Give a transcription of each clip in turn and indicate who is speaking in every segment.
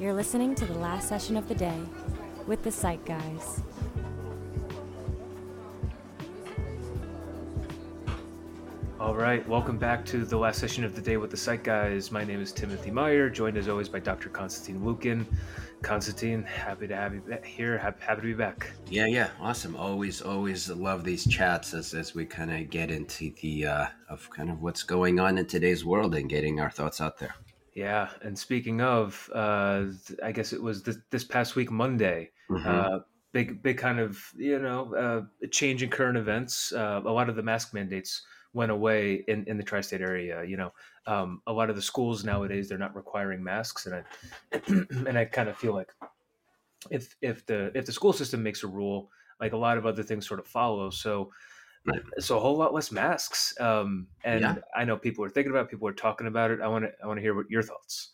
Speaker 1: You're listening to the last session of the day with the Psych Guys.
Speaker 2: All right, welcome back to the last session of the day with the Psych Guys. My name is Timothy Meyer, joined as always by Dr. Konstantin Lukin. Konstantin, happy to have you here. Happy to be back.
Speaker 3: Yeah, yeah, awesome. Always, always love these chats as, as we kind of get into the uh, of kind of what's going on in today's world and getting our thoughts out there.
Speaker 2: Yeah, and speaking of, uh, I guess it was this, this past week, Monday. Mm-hmm. Uh, big, big kind of you know uh, change in current events. Uh, a lot of the mask mandates went away in, in the tri-state area. You know, um, a lot of the schools nowadays they're not requiring masks, and I and I kind of feel like if if the if the school system makes a rule, like a lot of other things sort of follow. So. Right. So a whole lot less masks, um, and yeah. I know people are thinking about. It, people are talking about it. I want to. I want to hear what your thoughts.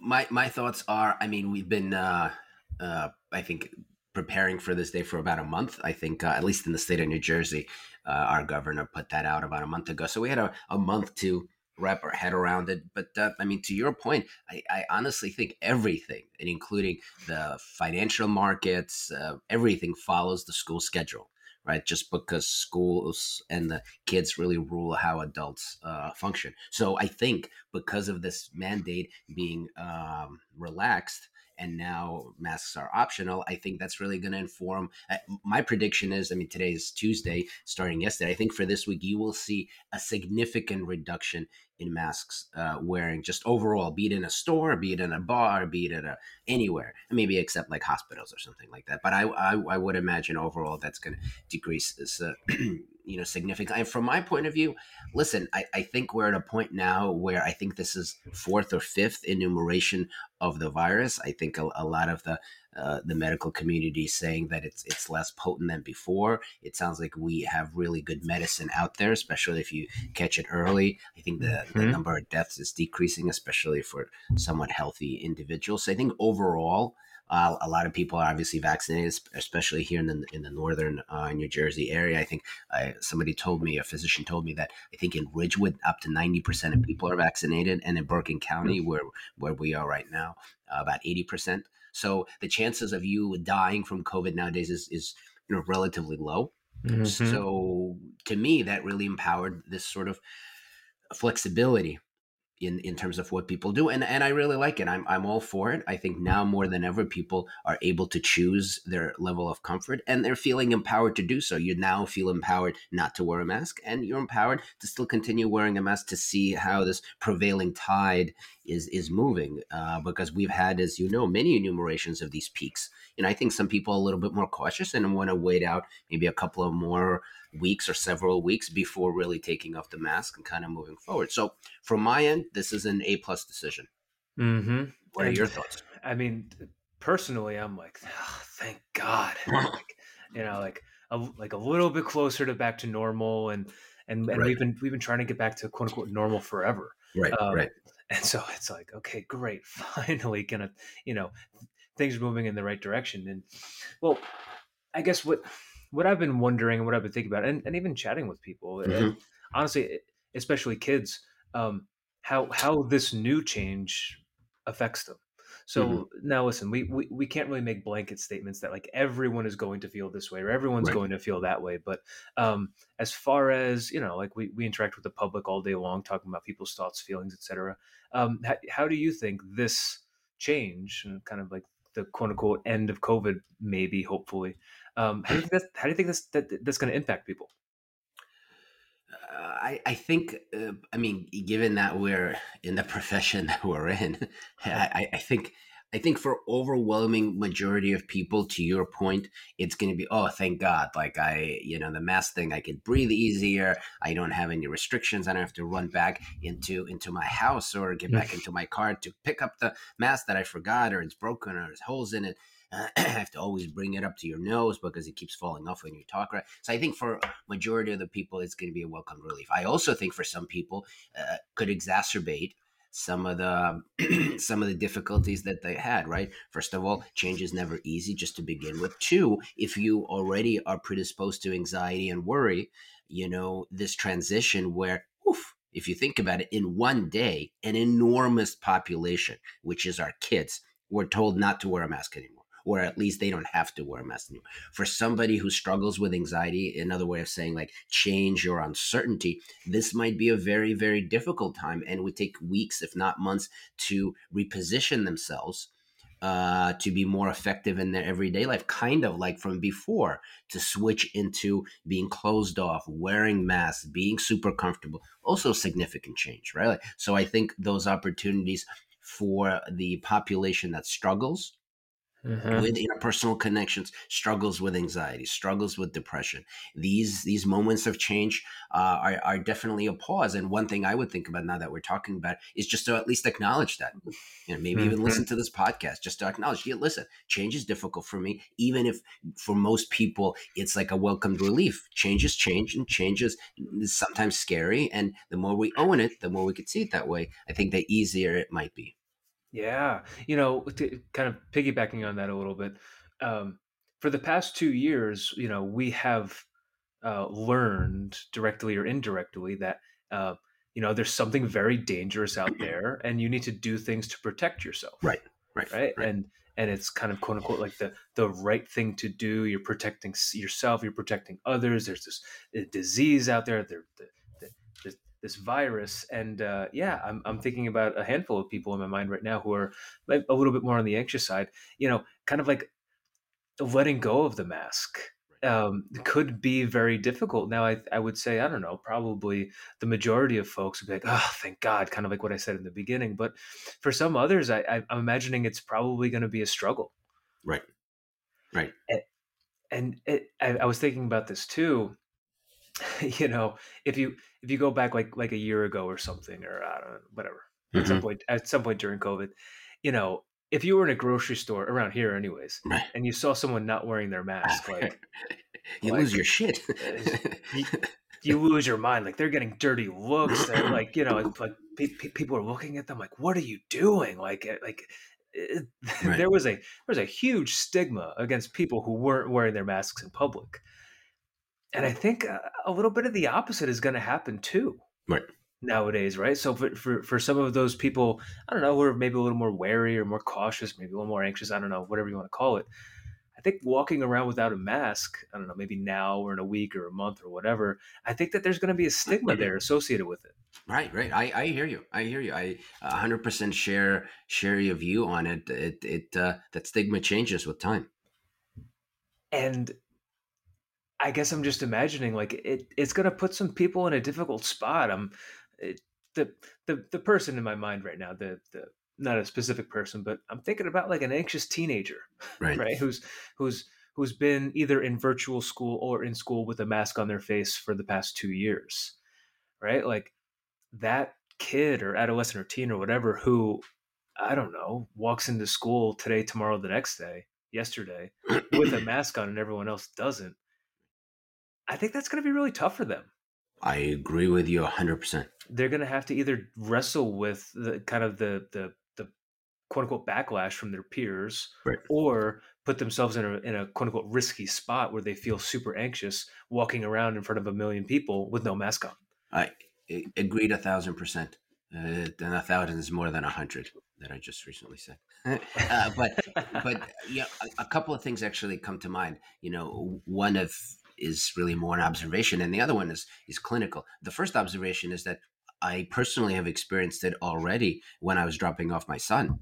Speaker 3: My my thoughts are. I mean, we've been. Uh, uh, I think preparing for this day for about a month. I think, uh, at least in the state of New Jersey, uh, our governor put that out about a month ago. So we had a, a month to wrap our head around it. But uh, I mean, to your point, I, I, honestly think everything, and including the financial markets, uh, everything follows the school schedule. Right, just because schools and the kids really rule how adults uh, function. So I think because of this mandate being um, relaxed, and now masks are optional, I think that's really going to inform. Uh, my prediction is, I mean, today is Tuesday, starting yesterday. I think for this week, you will see a significant reduction in masks uh, wearing just overall, be it in a store, be it in a bar, be it at a, anywhere, maybe except like hospitals or something like that. But I, I, I would imagine overall that's going to decrease this, uh, you know, significantly. And from my point of view, listen, I, I think we're at a point now where I think this is fourth or fifth enumeration of the virus. I think a, a lot of the uh, the medical community saying that it's it's less potent than before. It sounds like we have really good medicine out there, especially if you catch it early. I think the, mm-hmm. the number of deaths is decreasing, especially for somewhat healthy individuals. So I think overall, uh, a lot of people are obviously vaccinated, especially here in the in the northern uh, New Jersey area. I think uh, somebody told me, a physician told me that I think in Ridgewood, up to ninety percent of people are vaccinated, and in Bergen County, where where we are right now, about eighty percent. So the chances of you dying from COVID nowadays is, is you know relatively low. Mm-hmm. So to me, that really empowered this sort of flexibility in in terms of what people do and and I really like it. I'm I'm all for it. I think now more than ever people are able to choose their level of comfort and they're feeling empowered to do so. You now feel empowered not to wear a mask and you're empowered to still continue wearing a mask to see how this prevailing tide is is moving uh, because we've had as you know many enumerations of these peaks. And I think some people are a little bit more cautious and want to wait out maybe a couple of more weeks or several weeks before really taking off the mask and kind of moving forward. So from my end, this is an A plus decision.
Speaker 2: Mm-hmm.
Speaker 3: What and, are your thoughts?
Speaker 2: I mean, personally, I'm like, oh, thank God, like, you know, like a, like a little bit closer to back to normal, and and, and right. we've been we've been trying to get back to quote unquote normal forever.
Speaker 3: Right. Um, right.
Speaker 2: And so it's like, okay, great, finally, gonna, you know, things are moving in the right direction. And well, I guess what what I've been wondering and what I've been thinking about, and, and even chatting with people, mm-hmm. honestly, especially kids, um, how how this new change affects them. So mm-hmm. now listen, we, we we can't really make blanket statements that like everyone is going to feel this way or everyone's right. going to feel that way. But um, as far as you know, like we, we interact with the public all day long, talking about people's thoughts, feelings, etc. Um, how, how do you think this change and kind of like the quote unquote end of COVID, maybe hopefully, um, how do you think that's, how do you think this that, that's going to impact people?
Speaker 3: Uh, I, I think, uh, I mean, given that we're in the profession that we're in, I, I think I think for overwhelming majority of people, to your point, it's going to be, oh, thank God. Like I, you know, the mask thing, I can breathe easier. I don't have any restrictions. I don't have to run back into, into my house or get back into my car to pick up the mask that I forgot or it's broken or there's holes in it. I have to always bring it up to your nose because it keeps falling off when you talk. Right. So I think for majority of the people, it's going to be a welcome relief. I also think for some people, uh, could exacerbate some of the some of the difficulties that they had right first of all change is never easy just to begin with two if you already are predisposed to anxiety and worry you know this transition where if you think about it in one day an enormous population which is our kids we're told not to wear a mask anymore, or at least they don't have to wear a mask anymore. For somebody who struggles with anxiety, another way of saying like change or uncertainty, this might be a very, very difficult time and would take weeks, if not months, to reposition themselves uh, to be more effective in their everyday life, kind of like from before, to switch into being closed off, wearing masks, being super comfortable. Also, significant change, right? So, I think those opportunities for the population that struggles Mm-hmm. with interpersonal connections struggles with anxiety struggles with depression. These these moments of change uh, are, are definitely a pause. And one thing i would think about now that we're talking about is just to at least acknowledge that. You know maybe mm-hmm. even listen to this podcast just to acknowledge yeah listen change is difficult for me. Even if for most people it's like a welcomed relief. Change is change and change is sometimes scary. And the more we own it the more we could see it that way. I think the easier it might be
Speaker 2: yeah, you know, to, kind of piggybacking on that a little bit. Um, for the past two years, you know, we have uh, learned directly or indirectly that uh, you know there's something very dangerous out there, and you need to do things to protect yourself.
Speaker 3: Right. Right.
Speaker 2: Right. right. And and it's kind of quote unquote like the the right thing to do. You're protecting yourself. You're protecting others. There's this uh, disease out there. There, the, this virus. And uh, yeah, I'm, I'm thinking about a handful of people in my mind right now who are a little bit more on the anxious side, you know, kind of like letting go of the mask. Um, could be very difficult. Now, I, I would say, I don't know, probably the majority of folks would be like, oh, thank God, kind of like what I said in the beginning. But for some others, I, I, I'm imagining it's probably going to be a struggle.
Speaker 3: Right. Right.
Speaker 2: And, and it, I, I was thinking about this too you know, if you if you go back like like a year ago or something, or I don't know, whatever, mm-hmm. at some mm-hmm. point at some point during COVID, you know, if you were in a grocery store around here, anyways,
Speaker 3: right.
Speaker 2: and you saw someone not wearing their mask, like
Speaker 3: you like, lose your shit.
Speaker 2: you, you, lose your mind. Like they're getting dirty looks. They're like you know, like pe- pe- people are looking at them like, "What are you doing?" Like eh, like. Right. there was a there was a huge stigma against people who weren't wearing their masks in public and I think a, a little bit of the opposite is going to happen too.
Speaker 3: Right.
Speaker 2: Nowadays, right? So for, for for some of those people, I don't know, who are maybe a little more wary or more cautious, maybe a little more anxious, I don't know, whatever you want to call it. I think walking around without a mask, I don't know, maybe now or in a week or a month or whatever, I think that there's going to be a stigma there associated with it.
Speaker 3: Right, right. I, I hear you. I hear you. I 100% share share your view on it. It it uh, that stigma changes with time.
Speaker 2: And I guess I'm just imagining like it. It's going to put some people in a difficult spot. I'm it, the the the person in my mind right now. The the not a specific person, but I'm thinking about like an anxious teenager,
Speaker 3: right?
Speaker 2: right? Who's who's who's been either in virtual school or in school with a mask on their face for the past two years, right? Like that kid or adolescent or teen or whatever who I don't know walks into school today, tomorrow, the next day, yesterday with a mask on, and everyone else doesn't I think that's going to be really tough for them.
Speaker 3: I agree with you 100%.
Speaker 2: They're going to have to either wrestle with the kind of the the the quote unquote backlash from their peers
Speaker 3: right.
Speaker 2: or put themselves in a in a quote unquote risky spot where they feel super anxious walking around in front of a million people with no mask on.
Speaker 3: I agreed a thousand percent. Uh, and a thousand is more than a hundred that I just recently said. uh, but but yeah, a, a couple of things actually come to mind. You know, one of is really more an observation, and the other one is is clinical. The first observation is that I personally have experienced it already when I was dropping off my son.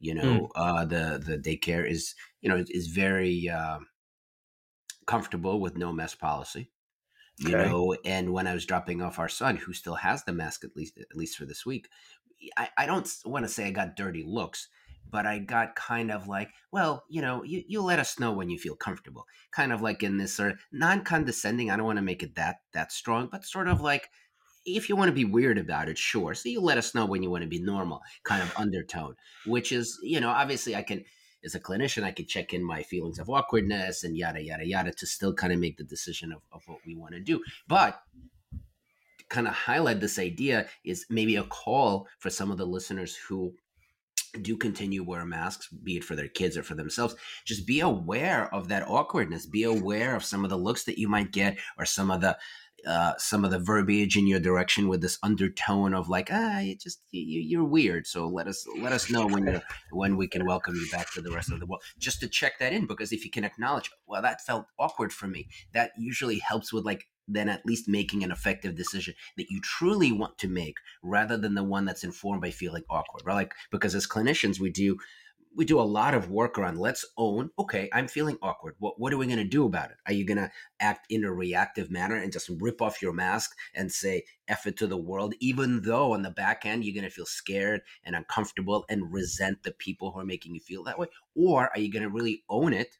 Speaker 3: You know, mm. uh, the the daycare is you know is very uh, comfortable with no mess policy. You okay. know, and when I was dropping off our son, who still has the mask at least at least for this week, I, I don't want to say I got dirty looks, but I got kind of like, well, you know, you, you let us know when you feel comfortable. Kind of like in this sort of non-condescending. I don't want to make it that that strong, but sort of like if you want to be weird about it, sure. So you let us know when you want to be normal, kind of undertone, which is, you know, obviously I can as a clinician, I can check in my feelings of awkwardness and yada yada yada to still kind of make the decision of, of what we want to do. But kind of highlight this idea is maybe a call for some of the listeners who do continue wear masks, be it for their kids or for themselves, just be aware of that awkwardness. Be aware of some of the looks that you might get or some of the uh, some of the verbiage in your direction with this undertone of like ah you just you, you're weird so let us let us know when you're when we can welcome you back to the rest of the world. Just to check that in because if you can acknowledge well that felt awkward for me that usually helps with like then at least making an effective decision that you truly want to make rather than the one that's informed by feeling awkward right? Like because as clinicians we do we do a lot of work around let's own okay i'm feeling awkward. What, what are we going to do about it? Are you going to act in a reactive manner and just rip off your mask and say F it to the world even though on the back end you're going to feel scared and uncomfortable and resent the people who are making you feel that way? Or are you going to really own it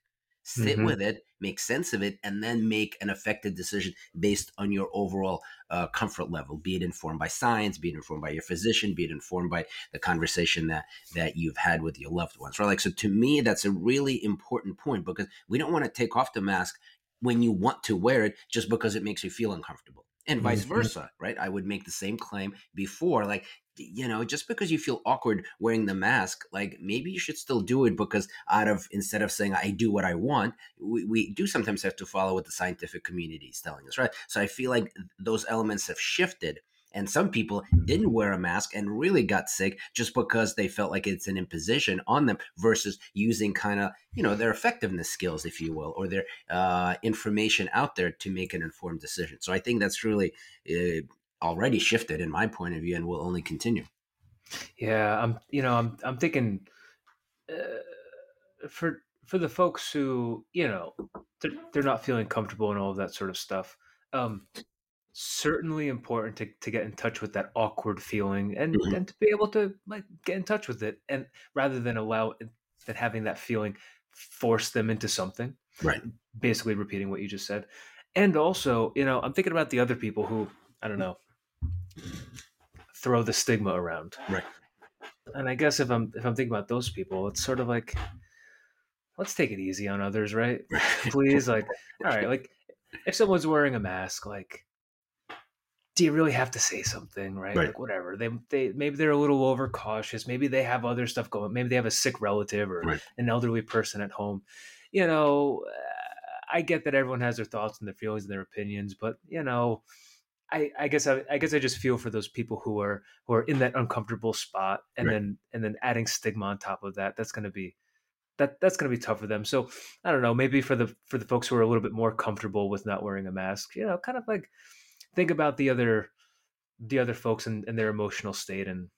Speaker 3: sit mm-hmm. with it, make sense of it, and then make an effective decision based on your overall uh, comfort level. Be it informed by science, be it informed by your physician, be it informed by the conversation that that you've had with your loved ones. Right? Like so, to me, that's a really important point because we don't want to take off the mask when you want to wear it just because it makes you feel uncomfortable and vice mm-hmm. versa, right? I would make the same claim before. Like, you know, just because you feel awkward wearing the mask, like maybe you should still do it because out of instead of saying I do what I want, we, we do sometimes have to follow what the scientific community is telling us, right? So I feel like those elements have shifted and some people didn't wear a mask and really got sick just because they felt like it's an imposition on them versus using kind of, you know, their effectiveness skills, if you will, or their uh, information out there to make an informed decision. So I think that's really uh, already shifted in my point of view and will only continue.
Speaker 2: Yeah, I'm, you know, I'm, I'm thinking uh, for, for the folks who, you know, they're, they're not feeling comfortable and all of that sort of stuff. Um, certainly important to, to get in touch with that awkward feeling and, mm-hmm. and to be able to like get in touch with it and rather than allow that having that feeling force them into something
Speaker 3: right
Speaker 2: basically repeating what you just said and also you know i'm thinking about the other people who i don't know throw the stigma around
Speaker 3: right
Speaker 2: and i guess if i'm if i'm thinking about those people it's sort of like let's take it easy on others right please like all right like if someone's wearing a mask like do you really have to say something, right? right? Like whatever. They they maybe they're a little overcautious. Maybe they have other stuff going. Maybe they have a sick relative or right. an elderly person at home. You know, I get that everyone has their thoughts and their feelings and their opinions, but you know, I, I guess I, I guess I just feel for those people who are who are in that uncomfortable spot, and right. then and then adding stigma on top of that. That's going to be that that's going to be tough for them. So I don't know. Maybe for the for the folks who are a little bit more comfortable with not wearing a mask, you know, kind of like think about the other the other folks and, and their emotional state and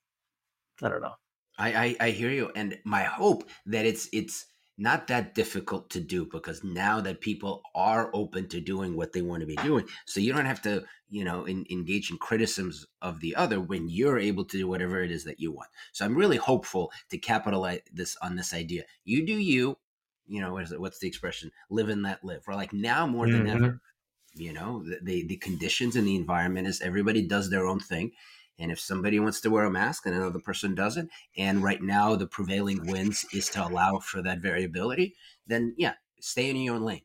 Speaker 2: i don't know
Speaker 3: I, I i hear you and my hope that it's it's not that difficult to do because now that people are open to doing what they want to be doing so you don't have to you know in, engage in criticisms of the other when you're able to do whatever it is that you want. So i'm really hopeful to capitalize this on this idea. You do you you know what is it, what's the expression? Live and let live or like now more than mm-hmm. ever you know the, the conditions and the environment is everybody does their own thing and if somebody wants to wear a mask and another person doesn't and right now the prevailing winds is to allow for that variability then yeah stay in your own lane.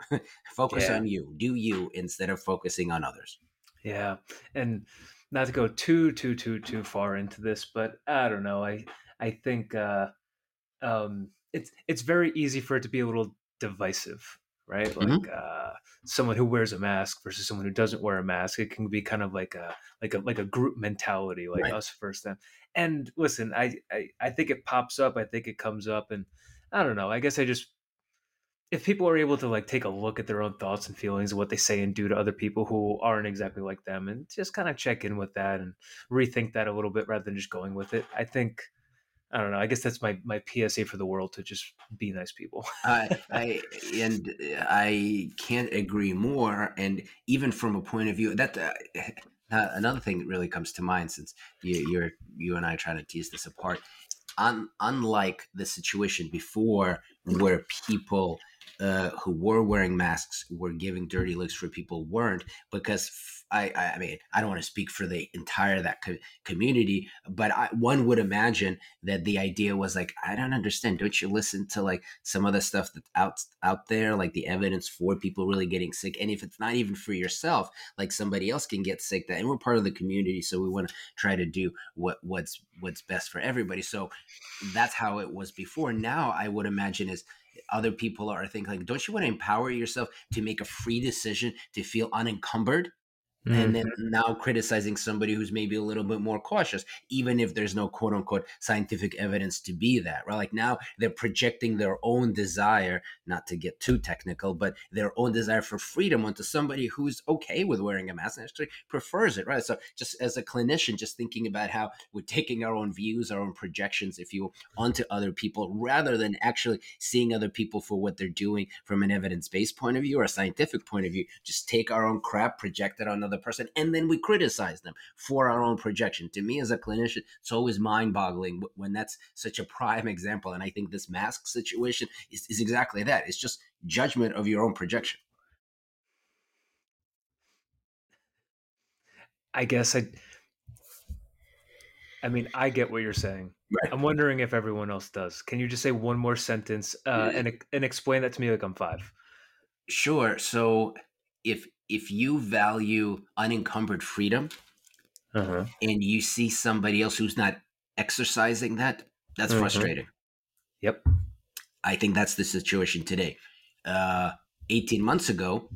Speaker 3: Focus yeah. on you. Do you instead of focusing on others.
Speaker 2: Yeah. And not to go too too too too far into this but i don't know. I i think uh um it's it's very easy for it to be a little divisive right? Mm-hmm. Like uh, someone who wears a mask versus someone who doesn't wear a mask. It can be kind of like a like a like a group mentality, like right. us first then. And listen, I, I I think it pops up. I think it comes up, and I don't know. I guess I just if people are able to like take a look at their own thoughts and feelings and what they say and do to other people who aren't exactly like them and just kind of check in with that and rethink that a little bit rather than just going with it i think I don't know. I guess that's my my PSA for the world to just be nice people.
Speaker 3: I, I and I can't agree more. And even from a point of view that uh, another thing that really comes to mind since you, you're you and I are trying to tease this apart. Un, unlike the situation before, where people uh, who were wearing masks were giving dirty looks for people weren't because I, I mean, I don't want to speak for the entire that co- community, but I, one would imagine that the idea was like, I don't understand. Don't you listen to like some of the stuff that's out out there, like the evidence for people really getting sick? And if it's not even for yourself, like somebody else can get sick. That and we're part of the community, so we want to try to do what what's what's best for everybody. So that's how it was before. Now I would imagine is other people are thinking like, don't you want to empower yourself to make a free decision to feel unencumbered? And then mm-hmm. now criticizing somebody who's maybe a little bit more cautious, even if there's no quote unquote scientific evidence to be that, right? Like now they're projecting their own desire, not to get too technical, but their own desire for freedom onto somebody who's okay with wearing a mask and actually prefers it, right? So just as a clinician, just thinking about how we're taking our own views, our own projections, if you will, onto other people rather than actually seeing other people for what they're doing from an evidence based point of view or a scientific point of view, just take our own crap, project it on another person, and then we criticize them for our own projection. To me, as a clinician, it's always mind boggling when that's such a prime example. And I think this mask situation is, is exactly that it's just judgment of your own projection.
Speaker 2: I guess I. I mean, I get what you're saying. Right. I'm wondering if everyone else does. Can you just say one more sentence uh, and and explain that to me like I'm five?
Speaker 3: Sure. So if if you value unencumbered freedom uh-huh. and you see somebody else who's not exercising that, that's uh-huh. frustrating.
Speaker 2: Yep.
Speaker 3: I think that's the situation today. Uh, 18 months ago,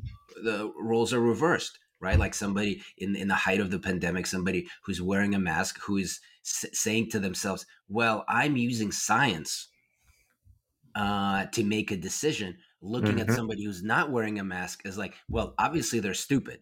Speaker 3: the roles are reversed, right? Like somebody in, in the height of the pandemic, somebody who's wearing a mask, who is s- saying to themselves, well, I'm using science uh, to make a decision looking mm-hmm. at somebody who's not wearing a mask is like, well, obviously they're stupid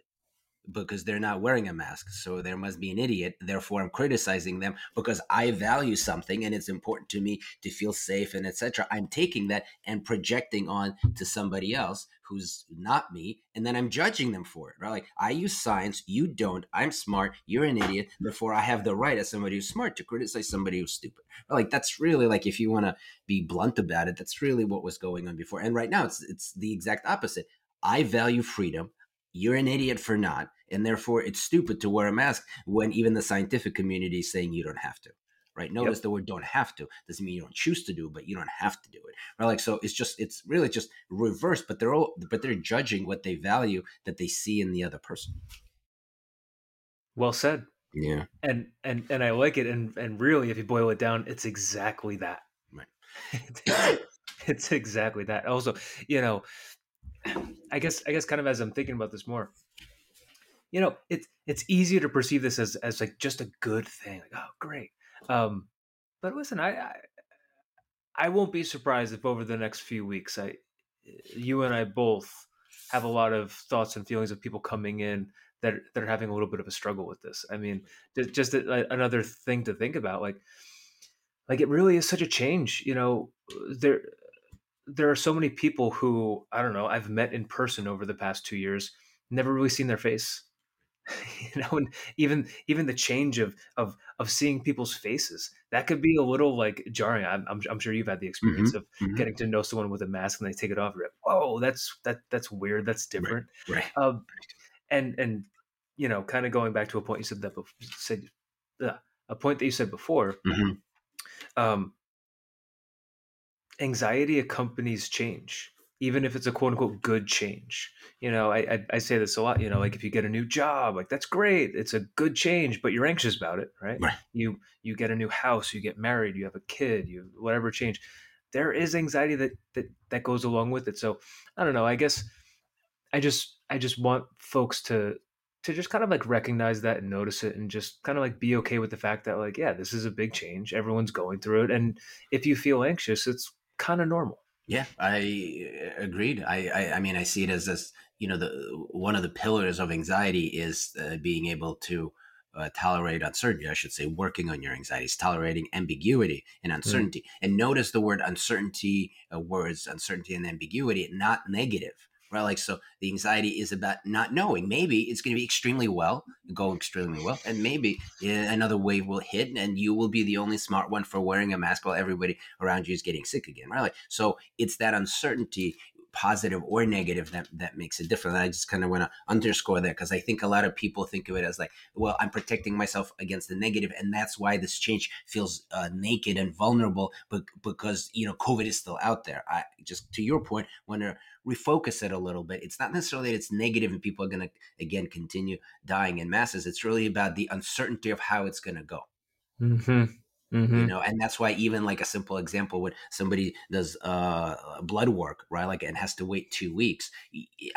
Speaker 3: because they're not wearing a mask. So there must be an idiot. Therefore, I'm criticizing them because I value something and it's important to me to feel safe and etc. I'm taking that and projecting on to somebody else who's not me, and then I'm judging them for it. Right? Like I use science, you don't. I'm smart, you're an idiot. Therefore, I have the right as somebody who's smart to criticize somebody who's stupid. Right? Like that's really like if you want to be blunt about it, that's really what was going on before. And right now, it's it's the exact opposite. I value freedom you're an idiot for not and therefore it's stupid to wear a mask when even the scientific community is saying you don't have to right? Notice yep. the word don't have to doesn't mean you don't choose to do but you don't have to do it right? Like so it's just it's really just reversed but they're all but they're judging what they value that they see in the other person.
Speaker 2: Well said.
Speaker 3: Yeah.
Speaker 2: And and and i like it and and really if you boil it down it's exactly that.
Speaker 3: Right.
Speaker 2: It's, it's exactly that. Also you know I guess I guess kind of as I'm thinking about this more, you know, it's it's easier to perceive this as as like just a good thing. Like, oh, great. Um, but listen, I, I I won't be surprised if over the next few weeks, I you and I both have a lot of thoughts and feelings of people coming in that that are having a little bit of a struggle with this. I mean, just another thing to think about, like like it really is such a change. You know, there there are so many people who I don't know I've met in person over the past two years, never really seen their face. you know, and even even the change of of of seeing people's faces that could be a little like jarring. I'm I'm, I'm sure you've had the experience mm-hmm, of mm-hmm. getting to know someone with a mask and they take it off. You're like, oh, that's that that's weird. That's different.
Speaker 3: Right. right.
Speaker 2: Um, and and you know, kind of going back to a point you said that before, said uh, a point that you said before. Mm-hmm. Um, anxiety accompanies change even if it's a quote unquote good change. You know, I, I, I say this a lot. You know, like if you get a new job, like that's great, it's a good change, but you're anxious about it, right?
Speaker 3: right?
Speaker 2: You you get a new house, you get married, you have a kid, you whatever change. There is anxiety that that that goes along with it. So I don't know. I guess I just I just want folks to to just kind of like recognize that and notice it and just kind of like be okay with the fact that like yeah this is a big change everyone's going through it and if you feel anxious it's kind of normal.
Speaker 3: Yeah, I uh, agreed. I, I, I mean, I see it as this. You know, the one of the pillars of anxiety is uh, being able to uh, tolerate uncertainty. I should say, working on your anxieties, tolerating ambiguity and hmm. uncertainty. Mm. And notice the word uncertainty, uh, words uncertainty and ambiguity, not negative right? Like, so the anxiety is about not knowing. Maybe it's going to be extremely well, go extremely well, and maybe another wave will hit, and you will be the only smart one for wearing a mask while everybody around you is getting sick again, right? Like, so it's that uncertainty positive or negative that that makes it different. And I just kind of want to underscore that because I think a lot of people think of it as like, well, I'm protecting myself against the negative, and that's why this change feels uh, naked and vulnerable. But because you know, COVID is still out there. I just to your point, want to refocus it a little bit. It's not necessarily that it's negative and people are going to again continue dying in masses. It's really about the uncertainty of how it's going to go.
Speaker 2: Mm-hmm. Mm-hmm.
Speaker 3: you know and that's why even like a simple example when somebody does uh blood work right like and has to wait two weeks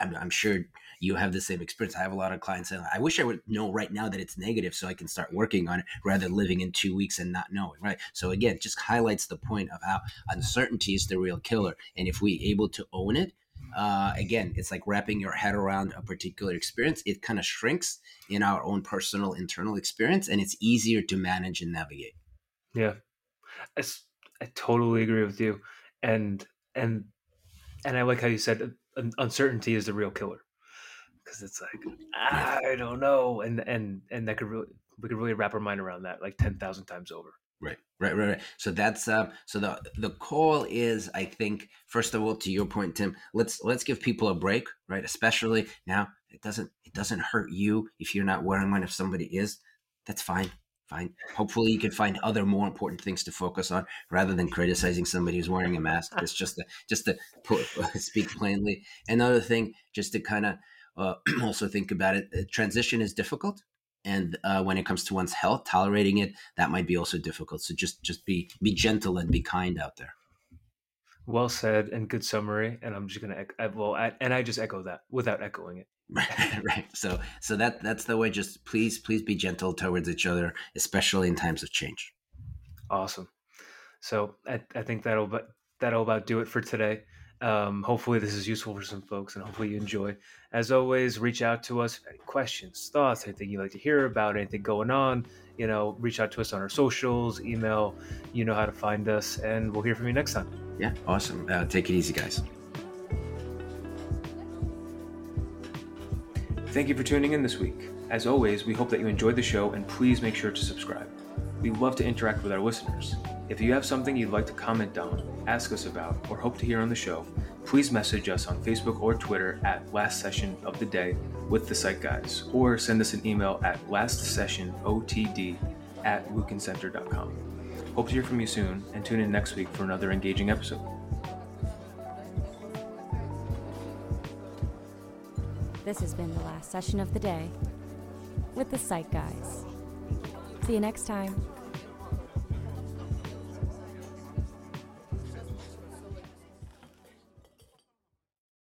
Speaker 3: i'm, I'm sure you have the same experience i have a lot of clients saying i wish i would know right now that it's negative so i can start working on it rather than living in two weeks and not knowing right so again just highlights the point of how uncertainty is the real killer and if we able to own it uh, again, it's like wrapping your head around a particular experience. It kind of shrinks in our own personal internal experience, and it's easier to manage and navigate.
Speaker 2: Yeah, I, I totally agree with you, and and and I like how you said uh, uncertainty is the real killer, because it's like I don't know, and and and that could really we could really wrap our mind around that like ten thousand times over.
Speaker 3: Right, right, right, right. So that's uh, so the the call is, I think, first of all, to your point, Tim. Let's let's give people a break, right? Especially now, it doesn't it doesn't hurt you if you're not wearing one. If somebody is, that's fine, fine. Hopefully, you can find other more important things to focus on rather than criticizing somebody who's wearing a mask. It's just to, just to put, speak plainly. Another thing, just to kind of uh, also think about it, uh, transition is difficult and uh, when it comes to one's health tolerating it that might be also difficult so just just be be gentle and be kind out there
Speaker 2: Well said and good summary. And I'm just gonna well, I, and I just echo that without echoing it.
Speaker 3: right so so that that's the way just please please be gentle towards each other especially in times of change
Speaker 2: Awesome. So I, I think that'll but that'll about do it for today. Um, hopefully this is useful for some folks, and hopefully you enjoy. As always, reach out to us any questions, thoughts, anything you'd like to hear about, anything going on. You know, reach out to us on our socials, email. You know how to find us, and we'll hear from you next time.
Speaker 3: yeah awesome uh, take it easy guys
Speaker 2: Thank you for tuning in this week. As always, we hope that you enjoyed the show, and please make sure to subscribe. We love to interact with our listeners. If you have something you'd like to comment on, ask us about, or hope to hear on the show, please message us on Facebook or Twitter at Last Session of the Day with the Psych Guys, or send us an email at lastsessionotd at lukincenter.com. Hope to hear from you soon, and tune in next week for another engaging episode.
Speaker 1: This has been the last session of the day with the Psych Guys. See you next time.